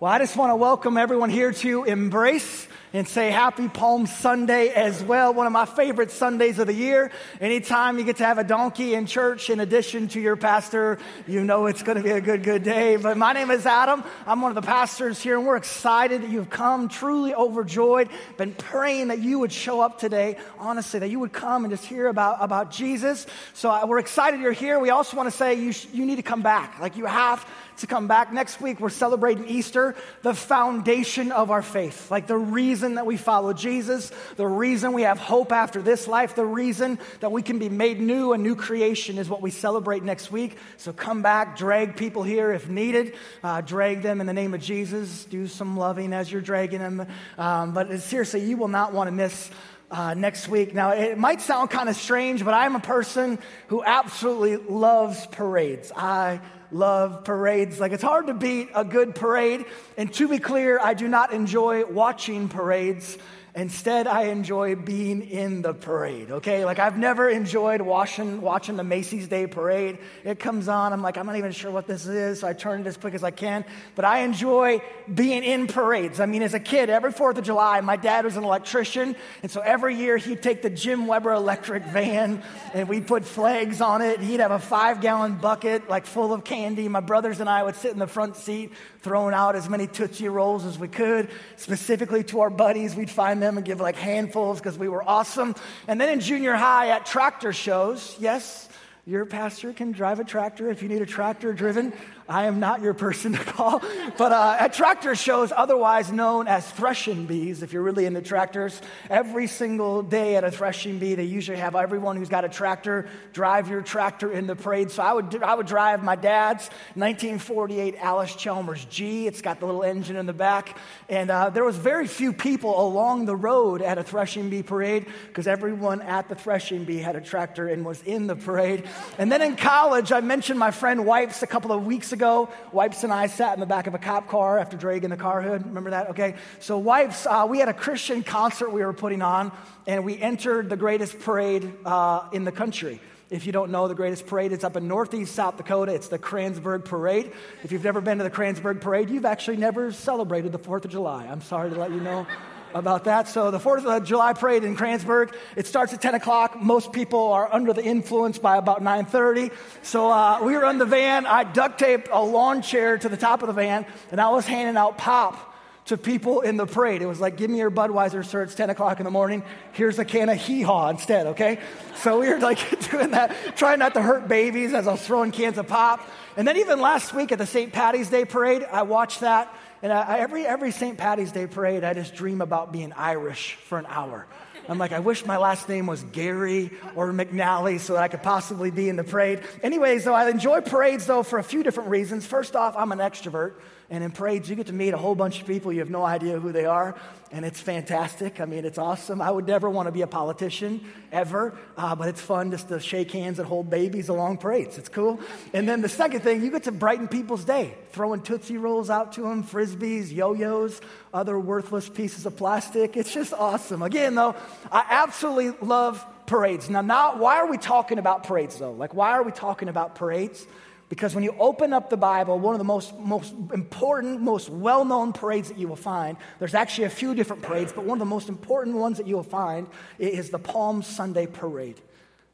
Well, I just want to welcome everyone here to Embrace and say happy Palm Sunday as well. One of my favorite Sundays of the year. Anytime you get to have a donkey in church in addition to your pastor, you know it's going to be a good, good day. But my name is Adam. I'm one of the pastors here and we're excited that you've come, truly overjoyed. Been praying that you would show up today, honestly, that you would come and just hear about, about Jesus. So uh, we're excited you're here. We also want to say you, sh- you need to come back. Like you have to come back. Next week, we're celebrating Easter, the foundation of our faith, like the reason that we follow Jesus, the reason we have hope after this life, the reason that we can be made new, a new creation is what we celebrate next week. So come back, drag people here if needed, uh, drag them in the name of Jesus, do some loving as you're dragging them. Um, but seriously, you will not want to miss. Uh, next week. Now, it might sound kind of strange, but I'm a person who absolutely loves parades. I love parades. Like, it's hard to beat a good parade. And to be clear, I do not enjoy watching parades. Instead, I enjoy being in the parade, okay? Like, I've never enjoyed watching, watching the Macy's Day Parade. It comes on, I'm like, I'm not even sure what this is, so I turn it as quick as I can. But I enjoy being in parades. I mean, as a kid, every 4th of July, my dad was an electrician, and so every year he'd take the Jim Weber electric van and we'd put flags on it. He'd have a five gallon bucket, like full of candy. My brothers and I would sit in the front seat, throwing out as many Tootsie Rolls as we could, specifically to our buddies. We'd find them them and give like handfuls because we were awesome. And then in junior high at tractor shows, yes, your pastor can drive a tractor if you need a tractor driven. I am not your person to call. But uh, at tractor shows, otherwise known as threshing bees, if you're really into tractors, every single day at a threshing bee, they usually have everyone who's got a tractor drive your tractor in the parade. So I would, I would drive my dad's 1948 Allis-Chalmers G. It's got the little engine in the back. And uh, there was very few people along the road at a threshing bee parade because everyone at the threshing bee had a tractor and was in the parade. And then in college, I mentioned my friend Wipes a couple of weeks ago Wipes and I sat in the back of a cop car after dragging the car hood. Remember that? Okay. So, Wipes, uh, we had a Christian concert we were putting on, and we entered the greatest parade uh, in the country. If you don't know, the greatest parade is up in northeast South Dakota. It's the Kranzburg Parade. If you've never been to the Kranzburg Parade, you've actually never celebrated the 4th of July. I'm sorry to let you know about that. So the 4th of July parade in Kranzburg, it starts at 10 o'clock. Most people are under the influence by about 9.30. So uh, we were in the van. I duct taped a lawn chair to the top of the van, and I was handing out pop to people in the parade. It was like, give me your Budweiser, sir. It's 10 o'clock in the morning. Here's a can of hee haw instead, okay? So we were like doing that, trying not to hurt babies as I was throwing cans of pop. And then even last week at the St. Patty's Day parade, I watched that. And I, every, every St. Patty's Day parade, I just dream about being Irish for an hour. I'm like, I wish my last name was Gary or McNally so that I could possibly be in the parade. Anyways, though, I enjoy parades, though, for a few different reasons. First off, I'm an extrovert. And in parades, you get to meet a whole bunch of people. You have no idea who they are. And it's fantastic. I mean, it's awesome. I would never want to be a politician ever, uh, but it's fun just to shake hands and hold babies along parades. It's cool. And then the second thing, you get to brighten people's day, throwing Tootsie Rolls out to them, frisbees, yo yos, other worthless pieces of plastic. It's just awesome. Again, though, I absolutely love parades. Now, now, why are we talking about parades, though? Like, why are we talking about parades? Because when you open up the Bible, one of the most, most important, most well known parades that you will find, there's actually a few different parades, but one of the most important ones that you will find is the Palm Sunday Parade.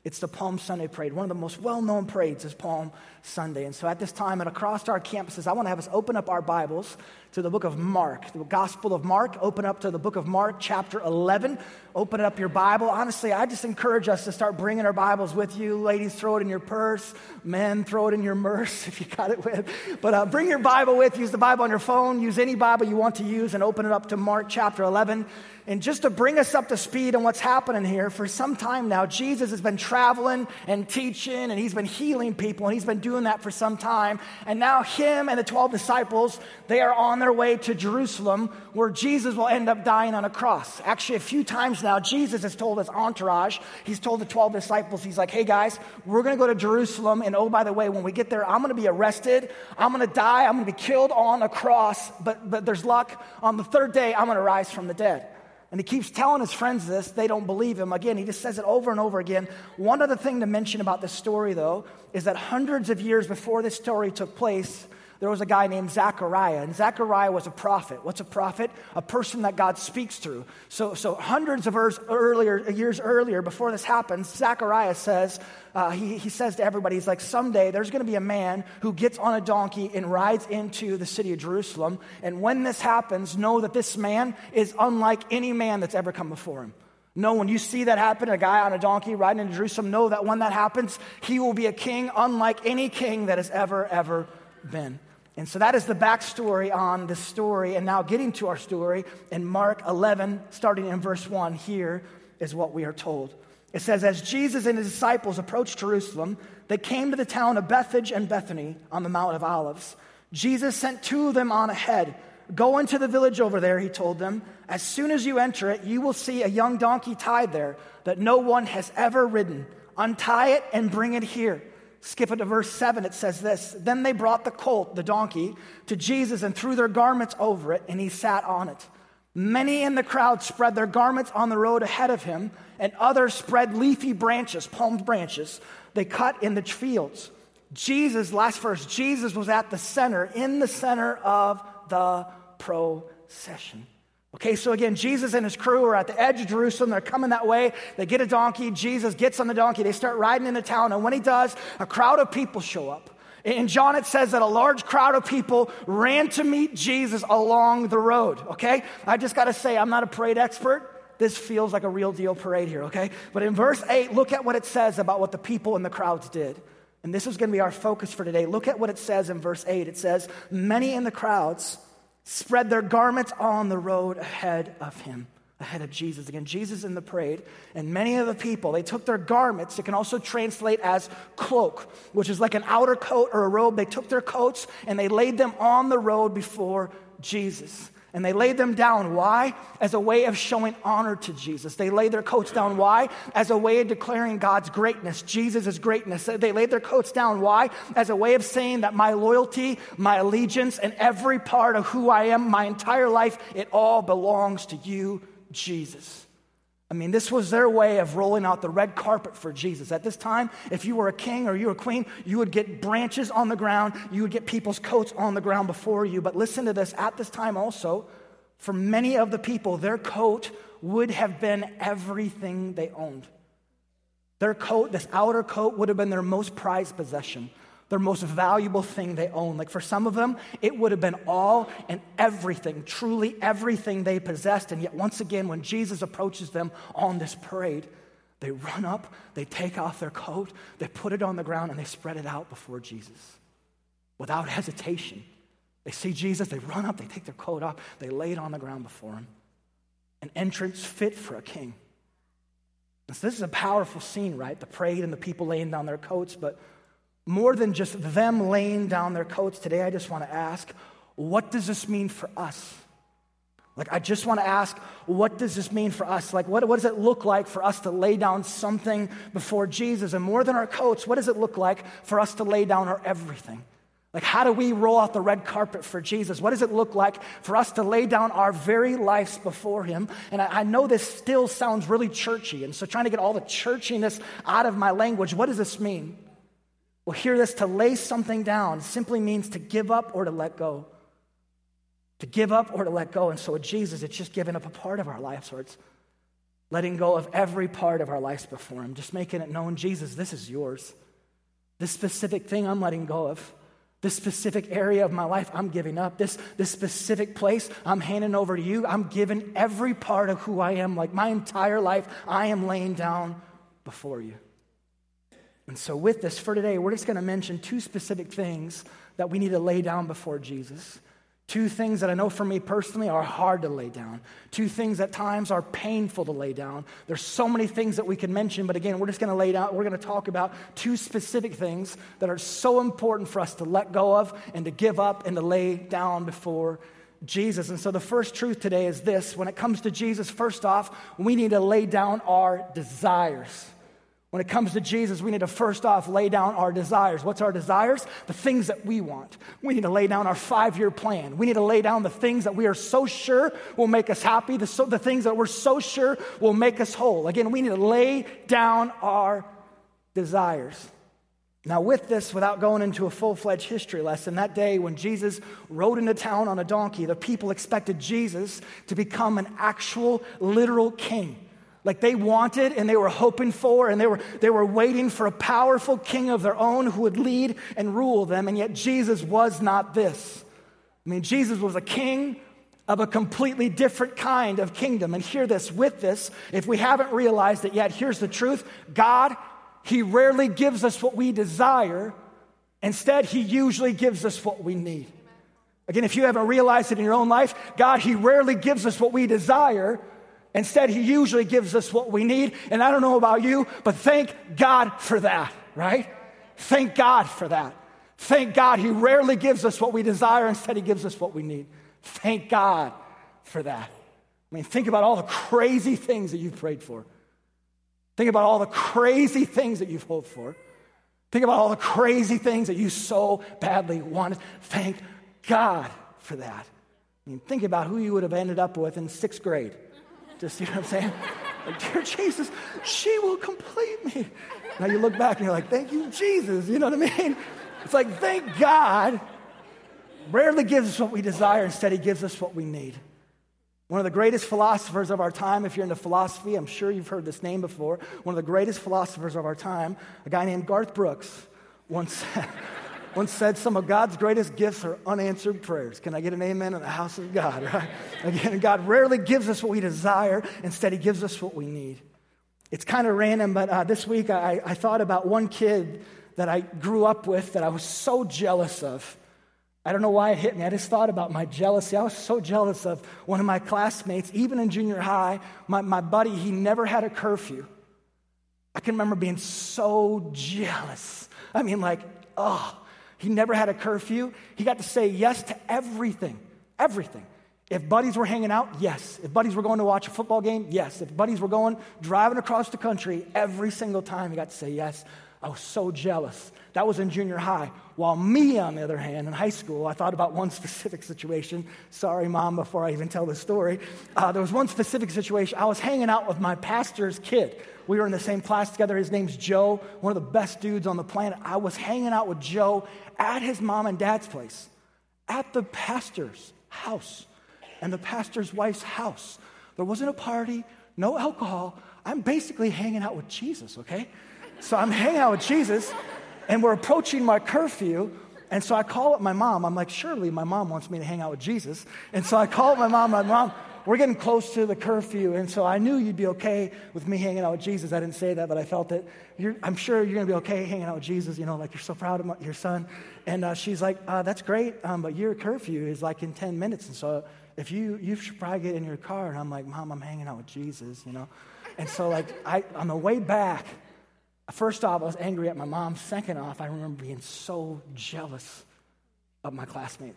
It's the Palm Sunday Parade. One of the most well known parades is Palm Sunday. And so at this time and across our campuses, I want to have us open up our Bibles to the book of Mark, the Gospel of Mark. Open up to the book of Mark, chapter 11. Open up your Bible. Honestly, I just encourage us to start bringing our Bibles with you. Ladies, throw it in your purse. Men, throw it in your purse if you got it with. But uh, bring your Bible with. Use the Bible on your phone. Use any Bible you want to use and open it up to Mark, chapter 11. And just to bring us up to speed on what's happening here, for some time now, Jesus has been traveling and teaching, and he's been healing people, and he's been doing that for some time. And now, him and the 12 disciples, they are on their way to Jerusalem, where Jesus will end up dying on a cross. Actually, a few times now, Jesus has told his entourage, he's told the 12 disciples, he's like, hey guys, we're going to go to Jerusalem, and oh, by the way, when we get there, I'm going to be arrested, I'm going to die, I'm going to be killed on a cross, but, but there's luck. On the third day, I'm going to rise from the dead. And he keeps telling his friends this. They don't believe him. Again, he just says it over and over again. One other thing to mention about this story, though, is that hundreds of years before this story took place, there was a guy named Zechariah, and Zechariah was a prophet. What's a prophet? A person that God speaks through. So, so hundreds of years earlier, years earlier, before this happens, Zechariah says, uh, he, he says to everybody, he's like, someday there's going to be a man who gets on a donkey and rides into the city of Jerusalem. And when this happens, know that this man is unlike any man that's ever come before him. Know when you see that happen, a guy on a donkey riding into Jerusalem, know that when that happens, he will be a king unlike any king that has ever, ever been. And so that is the backstory on this story. And now getting to our story in Mark 11, starting in verse 1, here is what we are told. It says, As Jesus and his disciples approached Jerusalem, they came to the town of Bethphage and Bethany on the Mount of Olives. Jesus sent two of them on ahead Go into the village over there, he told them. As soon as you enter it, you will see a young donkey tied there that no one has ever ridden. Untie it and bring it here. Skip it to verse 7. It says this Then they brought the colt, the donkey, to Jesus and threw their garments over it, and he sat on it. Many in the crowd spread their garments on the road ahead of him, and others spread leafy branches, palm branches, they cut in the fields. Jesus, last verse, Jesus was at the center, in the center of the procession. Okay, so again, Jesus and his crew are at the edge of Jerusalem. They're coming that way. They get a donkey. Jesus gets on the donkey. They start riding into town. And when he does, a crowd of people show up. In John, it says that a large crowd of people ran to meet Jesus along the road. Okay, I just got to say, I'm not a parade expert. This feels like a real deal parade here, okay? But in verse 8, look at what it says about what the people in the crowds did. And this is going to be our focus for today. Look at what it says in verse 8. It says, Many in the crowds spread their garments on the road ahead of him, ahead of Jesus. Again, Jesus in the parade. And many of the people, they took their garments. It can also translate as cloak, which is like an outer coat or a robe. They took their coats and they laid them on the road before Jesus and they laid them down. Why? As a way of showing honor to Jesus. They laid their coats down. Why? As a way of declaring God's greatness, Jesus' greatness. They laid their coats down. Why? As a way of saying that my loyalty, my allegiance, and every part of who I am, my entire life, it all belongs to you, Jesus. I mean, this was their way of rolling out the red carpet for Jesus. At this time, if you were a king or you were a queen, you would get branches on the ground, you would get people's coats on the ground before you. But listen to this at this time also, for many of the people, their coat would have been everything they owned. Their coat, this outer coat, would have been their most prized possession their most valuable thing they own. Like for some of them, it would have been all and everything, truly everything they possessed. And yet, once again, when Jesus approaches them on this parade, they run up, they take off their coat, they put it on the ground, and they spread it out before Jesus without hesitation. They see Jesus, they run up, they take their coat off, they lay it on the ground before him. An entrance fit for a king. So this is a powerful scene, right? The parade and the people laying down their coats, but more than just them laying down their coats today, I just want to ask, what does this mean for us? Like, I just want to ask, what does this mean for us? Like, what, what does it look like for us to lay down something before Jesus? And more than our coats, what does it look like for us to lay down our everything? Like, how do we roll out the red carpet for Jesus? What does it look like for us to lay down our very lives before Him? And I, I, know this still sounds really churchy, and so trying to get all the churchiness out of my language, what does this mean? Well, hear this to lay something down simply means to give up or to let go. To give up or to let go. And so with Jesus, it's just giving up a part of our lives, or it's letting go of every part of our lives before Him, just making it known Jesus, this is yours. This specific thing I'm letting go of. This specific area of my life, I'm giving up. This, this specific place, I'm handing over to you. I'm giving every part of who I am, like my entire life, I am laying down before you. And so, with this for today, we're just going to mention two specific things that we need to lay down before Jesus. Two things that I know for me personally are hard to lay down. Two things at times are painful to lay down. There's so many things that we can mention, but again, we're just going to lay down, we're going to talk about two specific things that are so important for us to let go of and to give up and to lay down before Jesus. And so the first truth today is this when it comes to Jesus, first off, we need to lay down our desires. When it comes to Jesus, we need to first off lay down our desires. What's our desires? The things that we want. We need to lay down our five year plan. We need to lay down the things that we are so sure will make us happy, the, so, the things that we're so sure will make us whole. Again, we need to lay down our desires. Now, with this, without going into a full fledged history lesson, that day when Jesus rode into town on a donkey, the people expected Jesus to become an actual, literal king. Like they wanted and they were hoping for, and they were, they were waiting for a powerful king of their own who would lead and rule them, and yet Jesus was not this. I mean, Jesus was a king of a completely different kind of kingdom. And hear this with this, if we haven't realized it yet, here's the truth God he rarely gives us what we desire. Instead, He usually gives us what we need. Again, if you haven't realized it in your own life, God, He rarely gives us what we desire. Instead, He usually gives us what we need. And I don't know about you, but thank God for that, right? Thank God for that. Thank God He rarely gives us what we desire. Instead, He gives us what we need. Thank God for that. I mean, think about all the crazy things that you've prayed for. Think about all the crazy things that you've hoped for. Think about all the crazy things that you so badly wanted. Thank God for that. I mean, think about who you would have ended up with in sixth grade. Just see what I'm saying? Like, dear Jesus, she will complete me. Now you look back and you're like, thank you, Jesus. You know what I mean? It's like, thank God. Rarely gives us what we desire, instead, He gives us what we need. One of the greatest philosophers of our time, if you're into philosophy, I'm sure you've heard this name before. One of the greatest philosophers of our time, a guy named Garth Brooks, once said, once said some of God's greatest gifts are unanswered prayers. Can I get an amen in the house of God, right? Again, God rarely gives us what we desire, instead, He gives us what we need. It's kind of random, but uh, this week I, I thought about one kid that I grew up with that I was so jealous of. I don't know why it hit me. I just thought about my jealousy. I was so jealous of one of my classmates, even in junior high. My, my buddy, he never had a curfew. I can remember being so jealous. I mean, like, oh, he never had a curfew. He got to say yes to everything, everything. If buddies were hanging out, yes. If buddies were going to watch a football game, yes. If buddies were going driving across the country, every single time he got to say yes. I was so jealous. That was in junior high. While me, on the other hand, in high school, I thought about one specific situation. Sorry, mom, before I even tell the story. Uh, there was one specific situation. I was hanging out with my pastor's kid. We were in the same class together. His name's Joe, one of the best dudes on the planet. I was hanging out with Joe at his mom and dad's place, at the pastor's house, and the pastor's wife's house. There wasn't a party, no alcohol. I'm basically hanging out with Jesus, okay? So I'm hanging out with Jesus and we're approaching my curfew. And so I call up my mom. I'm like, surely my mom wants me to hang out with Jesus. And so I call up my mom. My mom, we're getting close to the curfew. And so I knew you'd be okay with me hanging out with Jesus. I didn't say that, but I felt that I'm sure you're going to be okay hanging out with Jesus. You know, like you're so proud of my, your son. And uh, she's like, uh, that's great, um, but your curfew is like in 10 minutes. And so if you, you should probably get in your car. And I'm like, Mom, I'm hanging out with Jesus, you know. And so, like, I, on the way back, First off, I was angry at my mom. Second off, I remember being so jealous of my classmate.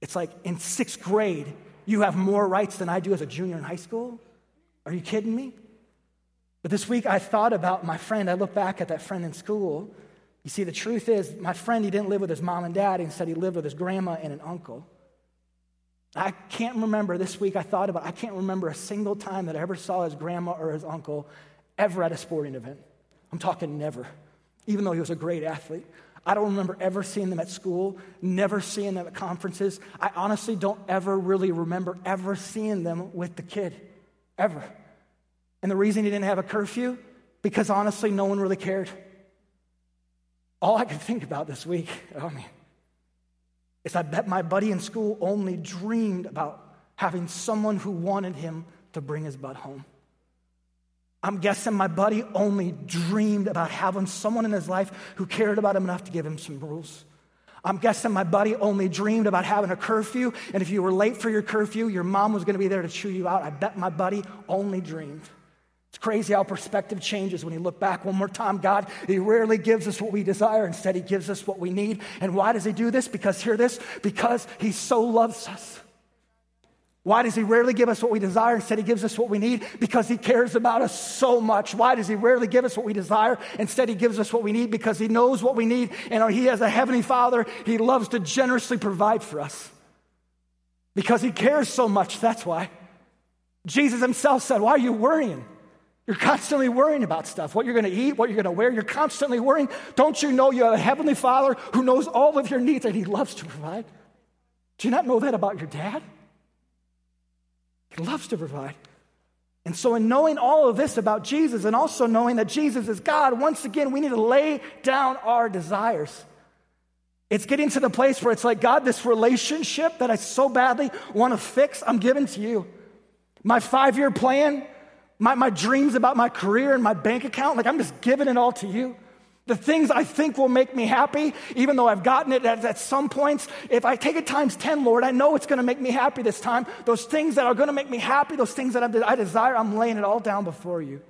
It's like in sixth grade, you have more rights than I do as a junior in high school? Are you kidding me? But this week I thought about my friend. I look back at that friend in school. You see, the truth is, my friend, he didn't live with his mom and dad. Instead, he lived with his grandma and an uncle. I can't remember this week, I thought about I can't remember a single time that I ever saw his grandma or his uncle ever at a sporting event. I'm talking never, even though he was a great athlete. I don't remember ever seeing them at school, never seeing them at conferences. I honestly don't ever really remember ever seeing them with the kid, ever. And the reason he didn't have a curfew, because honestly, no one really cared. All I could think about this week, I mean, is I bet my buddy in school only dreamed about having someone who wanted him to bring his butt home. I'm guessing my buddy only dreamed about having someone in his life who cared about him enough to give him some rules. I'm guessing my buddy only dreamed about having a curfew, and if you were late for your curfew, your mom was going to be there to chew you out. I bet my buddy only dreamed. It's crazy how perspective changes when you look back one more time. God, He rarely gives us what we desire. Instead, He gives us what we need. And why does He do this? Because, hear this, because He so loves us. Why does he rarely give us what we desire? Instead, he gives us what we need because he cares about us so much. Why does he rarely give us what we desire? Instead, he gives us what we need because he knows what we need. And he, has a heavenly father, he loves to generously provide for us because he cares so much. That's why. Jesus himself said, Why are you worrying? You're constantly worrying about stuff, what you're going to eat, what you're going to wear. You're constantly worrying. Don't you know you have a heavenly Father who knows all of your needs and he loves to provide? Do you not know that about your dad? He loves to provide. And so, in knowing all of this about Jesus and also knowing that Jesus is God, once again, we need to lay down our desires. It's getting to the place where it's like, God, this relationship that I so badly want to fix, I'm giving to you. My five year plan, my, my dreams about my career and my bank account, like I'm just giving it all to you. The things I think will make me happy, even though I've gotten it at, at some points, if I take it times 10, Lord, I know it's going to make me happy this time. Those things that are going to make me happy, those things that I desire, I'm laying it all down before you.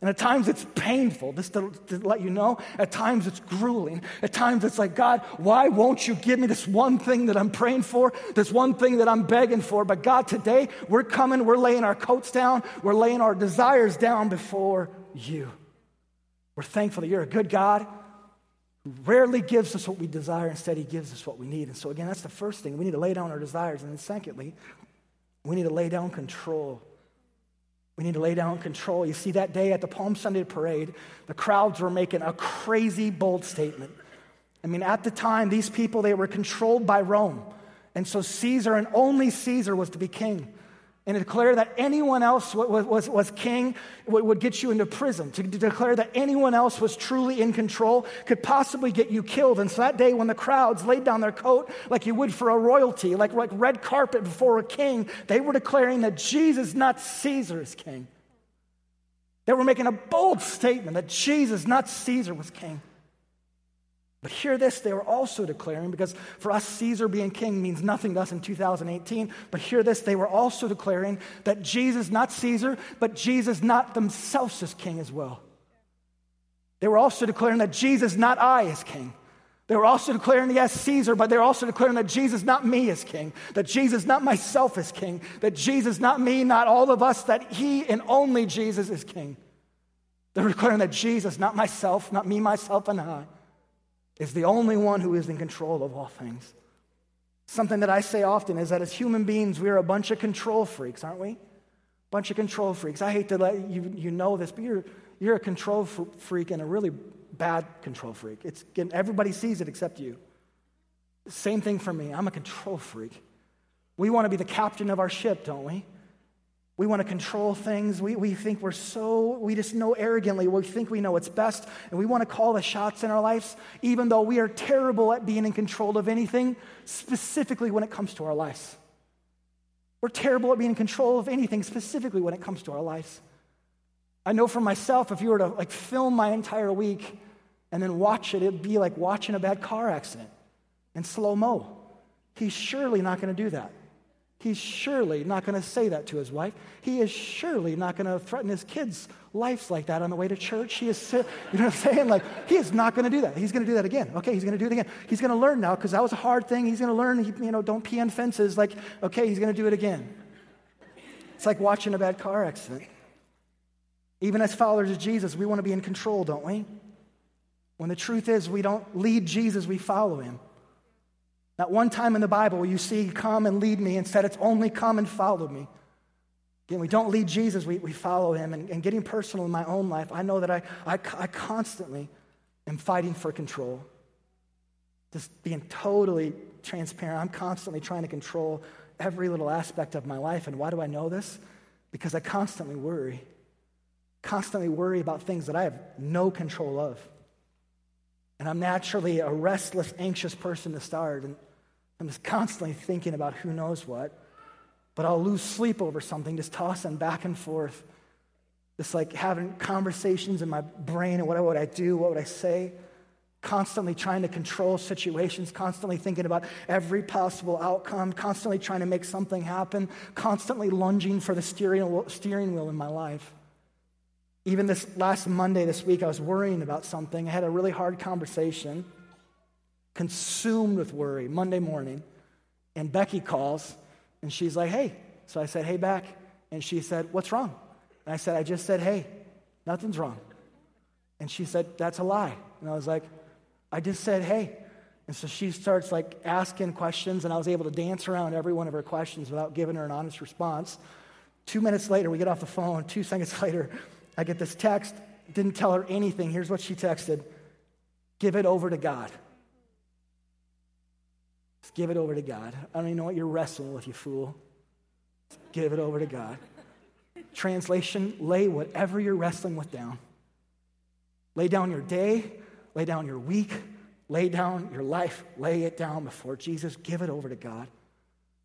And at times it's painful, just to, to, let you know. At times it's grueling. At times it's like, God, why won't you give me this one thing that I'm praying for, this one thing that I'm begging for? But God, today we're coming, we're laying our coats down, we're laying our desires down before you. We're thankful that you're a good God who rarely gives us what we desire. Instead, He gives us what we need. And so, again, that's the first thing. We need to lay down our desires. And then, secondly, we need to lay down control. We need to lay down control. You see, that day at the Palm Sunday parade, the crowds were making a crazy, bold statement. I mean, at the time, these people, they were controlled by Rome. And so Caesar and only Caesar was to be king and declare that anyone else was, was, was king would get you into prison. To, to declare that anyone else was truly in control could possibly get you killed. And so that day, when the crowds laid down their coat like you would for a royalty, like, like red carpet before a king, they were declaring that Jesus, not Caesar, is king. They were making a bold statement that Jesus, not Caesar, was king. But hear this, they were also declaring, because for us, Caesar being king means nothing to us in 2018. But hear this, they were also declaring that Jesus, not Caesar, but Jesus, not themselves, is king as well. They were also declaring that Jesus, not I, is king. They were also declaring, yes, Caesar, but they're also declaring that Jesus, not me, is king. That Jesus, not myself, is king. That Jesus, not me, not all of us, that he and only Jesus is king. They're declaring that Jesus, not myself, not me, myself, and I, is the only one who is in control of all things. Something that I say often is that as human beings, we're a bunch of control freaks, aren't we? Bunch of control freaks. I hate to let you, you know this, but you're, you're a control freak and a really bad control freak. It's, everybody sees it except you. Same thing for me. I'm a control freak. We want to be the captain of our ship, don't we? We want to control things. We, we think we're so, we just know arrogantly. We think we know what's best. And we want to call the shots in our lives, even though we are terrible at being in control of anything, specifically when it comes to our lives. We're terrible at being in control of anything, specifically when it comes to our lives. I know for myself, if you were to like film my entire week and then watch it, it'd be like watching a bad car accident in slow mo. He's surely not going to do that. He's surely not going to say that to his wife. He is surely not going to threaten his kids' lives like that on the way to church. He is, you know what I'm saying? Like, he is not going to do that. He's going to do that again. Okay, he's going to do it again. He's going to learn now because that was a hard thing. He's going to learn, you know, don't pee on fences. Like, okay, he's going to do it again. It's like watching a bad car accident. Even as followers of Jesus, we want to be in control, don't we? When the truth is, we don't lead Jesus, we follow him. Not one time in the Bible will you see, come and lead me. Instead, it's only come and follow me. Again, we don't lead Jesus, we, we follow him. And, and getting personal in my own life, I know that I, I, I constantly am fighting for control. Just being totally transparent, I'm constantly trying to control every little aspect of my life. And why do I know this? Because I constantly worry. Constantly worry about things that I have no control of. And I'm naturally a restless, anxious person to start. And I'm just constantly thinking about who knows what. But I'll lose sleep over something, just tossing back and forth. Just like having conversations in my brain and what would I do? What would I say? Constantly trying to control situations, constantly thinking about every possible outcome, constantly trying to make something happen, constantly lunging for the steering, steering wheel in my life. Even this last Monday, this week, I was worrying about something. I had a really hard conversation, consumed with worry, Monday morning. And Becky calls, and she's like, hey. So I said, hey, back. And she said, what's wrong? And I said, I just said, hey, nothing's wrong. And she said, that's a lie. And I was like, I just said, hey. And so she starts like asking questions, and I was able to dance around every one of her questions without giving her an honest response. Two minutes later, we get off the phone. Two seconds later, I get this text, didn't tell her anything. Here's what she texted Give it over to God. Just give it over to God. I don't even know what you're wrestling with, you fool. Just give it over to God. Translation lay whatever you're wrestling with down. Lay down your day, lay down your week, lay down your life, lay it down before Jesus. Give it over to God.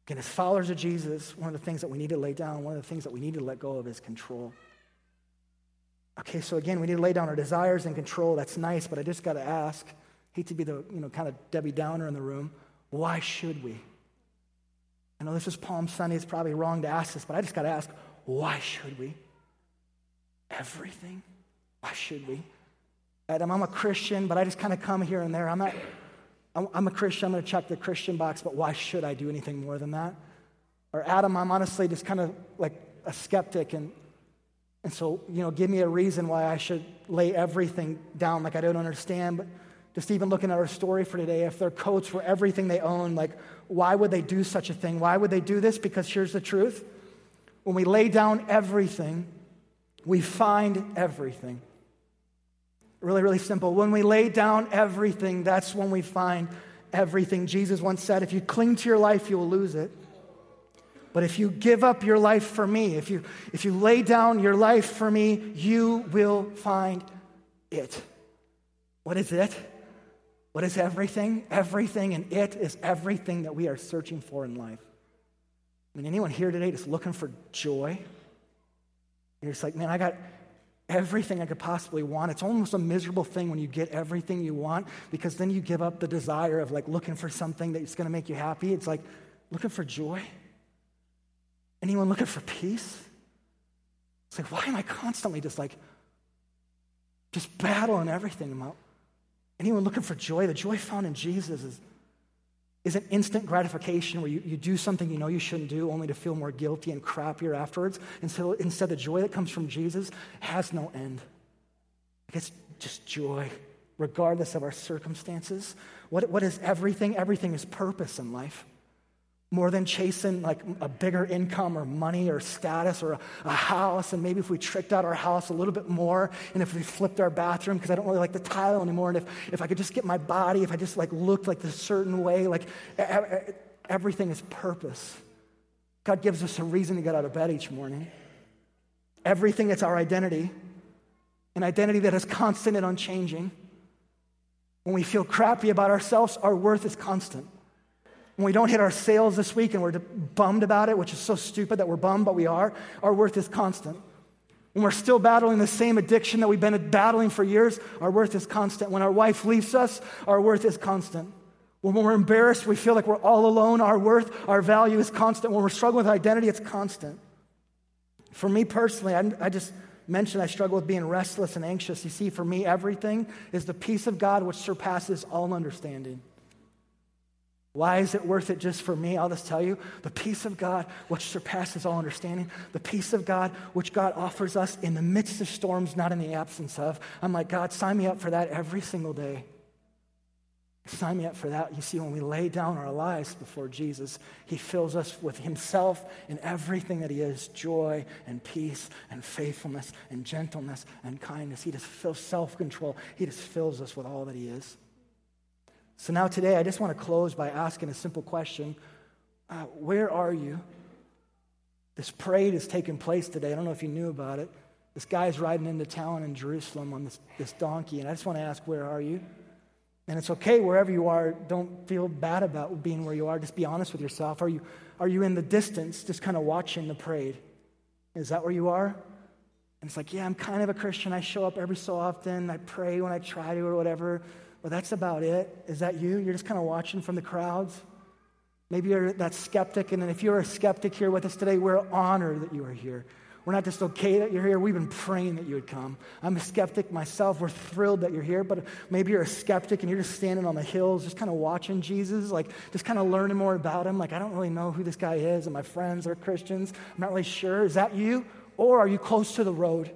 Again, as followers of Jesus, one of the things that we need to lay down, one of the things that we need to let go of is control. Okay, so again, we need to lay down our desires and control. That's nice, but I just got to ask, hate to be the, you know, kind of Debbie Downer in the room, why should we? I know this is Palm Sunday, it's probably wrong to ask this, but I just got to ask, why should we? Everything? Why should we? Adam, I'm a Christian, but I just kind of come here and there. I'm not, I'm a Christian, I'm going to check the Christian box, but why should I do anything more than that? Or Adam, I'm honestly just kind of like a skeptic and and so, you know, give me a reason why I should lay everything down like I don't understand. But just even looking at our story for today, if their coats were everything they own, like, why would they do such a thing? Why would they do this? Because here's the truth when we lay down everything, we find everything. Really, really simple. When we lay down everything, that's when we find everything. Jesus once said, if you cling to your life, you will lose it. But if you give up your life for me, if you, if you lay down your life for me, you will find it. What is it? What is everything? Everything, and it is everything that we are searching for in life. I mean, anyone here today just looking for joy? You're just like, man, I got everything I could possibly want. It's almost a miserable thing when you get everything you want because then you give up the desire of like looking for something that's going to make you happy. It's like looking for joy. Anyone looking for peace? It's like, why am I constantly just like, just battling everything? Anyone looking for joy? The joy found in Jesus is, is an instant gratification where you, you do something you know you shouldn't do only to feel more guilty and crappier afterwards. And so instead, the joy that comes from Jesus has no end. It's just joy, regardless of our circumstances. What, what is everything? Everything is purpose in life more than chasing like a bigger income or money or status or a, a, house. And maybe if we tricked out our house a little bit more and if we flipped our bathroom because I don't really like the tile anymore. And if, if I could just get my body, if I just like looked like this certain way, like everything is purpose. God gives us a reason to get out of bed each morning. Everything that's our identity, an identity that is constant and unchanging. When we feel crappy about ourselves, our worth is constant. When we don't hit our sales this week and we're bummed about it, which is so stupid that we're bummed, but we are, our worth is constant. When we're still battling the same addiction that we've been battling for years, our worth is constant. When our wife leaves us, our worth is constant. When we're embarrassed, we feel like we're all alone, our worth, our value is constant. When we're struggling with identity, it's constant. For me personally, I, I just mentioned I struggle with being restless and anxious. You see, for me, everything is the peace of God which surpasses all understanding. Why is it worth it just for me? I'll just tell you the peace of God, which surpasses all understanding, the peace of God, which God offers us in the midst of storms, not in the absence of. I'm like, God, sign me up for that every single day. Sign me up for that. You see, when we lay down our lives before Jesus, He fills us with Himself and everything that He is joy and peace and faithfulness and gentleness and kindness. He just fills self control. He just fills us with all that He is. So now today, I just want to close by asking a simple question uh, Where are you? This parade is taking place today. I don't know if you knew about it. This guy's riding into town in Jerusalem on this, this donkey, and I just want to ask, Where are you? And it's okay wherever you are. Don't feel bad about being where you are. Just be honest with yourself. Are you, are you in the distance, just kind of watching the parade? Is that where you are? And it's like, yeah, I'm kind of a Christian. I show up every so often. I pray when I try to or whatever. Well, that's about it. Is that you? You're just kind of watching from the crowds? Maybe you're that skeptic, and if you're a skeptic here with us today, we're honored that you are here. We're not just okay that you're here, we've been praying that you would come. I'm a skeptic myself. We're thrilled that you're here, but maybe you're a skeptic and you're just standing on the hills, just kind of watching Jesus, like just kind of learning more about him. Like, I don't really know who this guy is, and my friends are Christians. I'm not really sure. Is that you? Or are you close to the road?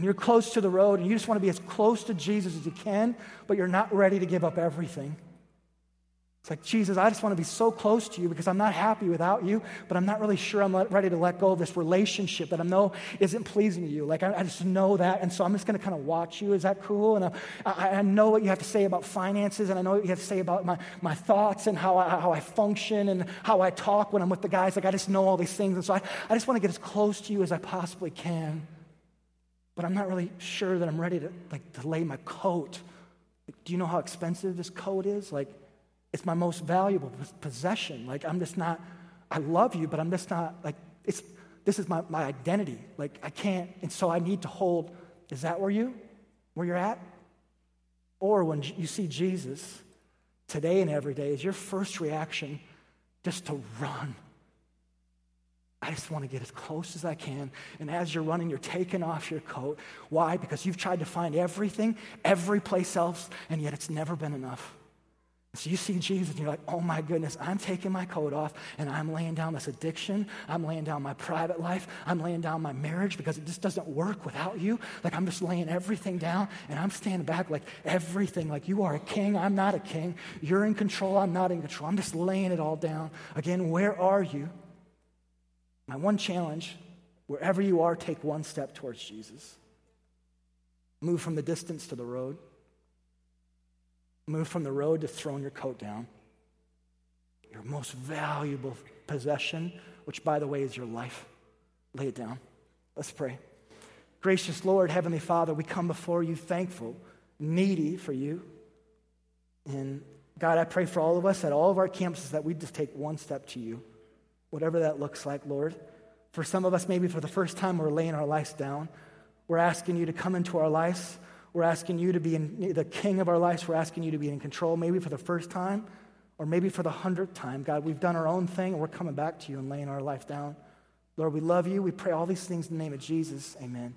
And you're close to the road and you just want to be as close to Jesus as you can, but you're not ready to give up everything. It's like, Jesus, I just want to be so close to you because I'm not happy without you, but I'm not really sure I'm ready to let go of this relationship that I know isn't pleasing to you. Like, I, I just know that. And so I'm just going to kind of watch you. Is that cool? And I, I, know what you have to say about finances, and I know what you have to say about my, my thoughts and how I, how I function and how I talk when I'm with the guys. Like, I just know all these things. And so I, I just want to get as close to you as I possibly can. But I'm not really sure that I'm ready to, like, to lay my coat. Like, do you know how expensive this coat is? Like, it's my most valuable possession. Like, I'm just not, I love you, but I'm just not, like, it's, this is my, my identity. Like, I can't, and so I need to hold, is that where you, where you're at? Or when you see Jesus today and every day, is your first reaction just to run? I just want to get as close as I can. And as you're running, you're taking off your coat. Why? Because you've tried to find everything, every place else, and yet it's never been enough. So you see Jesus and you're like, oh my goodness, I'm taking my coat off and I'm laying down this addiction. I'm laying down my private life. I'm laying down my marriage because it just doesn't work without you. Like I'm just laying everything down and I'm standing back like everything. Like you are a king. I'm not a king. You're in control. I'm not in control. I'm just laying it all down. Again, where are you? My one challenge wherever you are, take one step towards Jesus. Move from the distance to the road. Move from the road to throwing your coat down. Your most valuable possession, which, by the way, is your life. Lay it down. Let's pray. Gracious Lord, Heavenly Father, we come before you thankful, needy for you. And God, I pray for all of us at all of our campuses that we just take one step to you, whatever that looks like, Lord. For some of us, maybe for the first time, we're laying our lives down. We're asking you to come into our lives. We're asking you to be in, the king of our lives. We're asking you to be in control, maybe for the first time, or maybe for the hundredth time. God, we've done our own thing, and we're coming back to you and laying our life down. Lord, we love you. We pray all these things in the name of Jesus. Amen.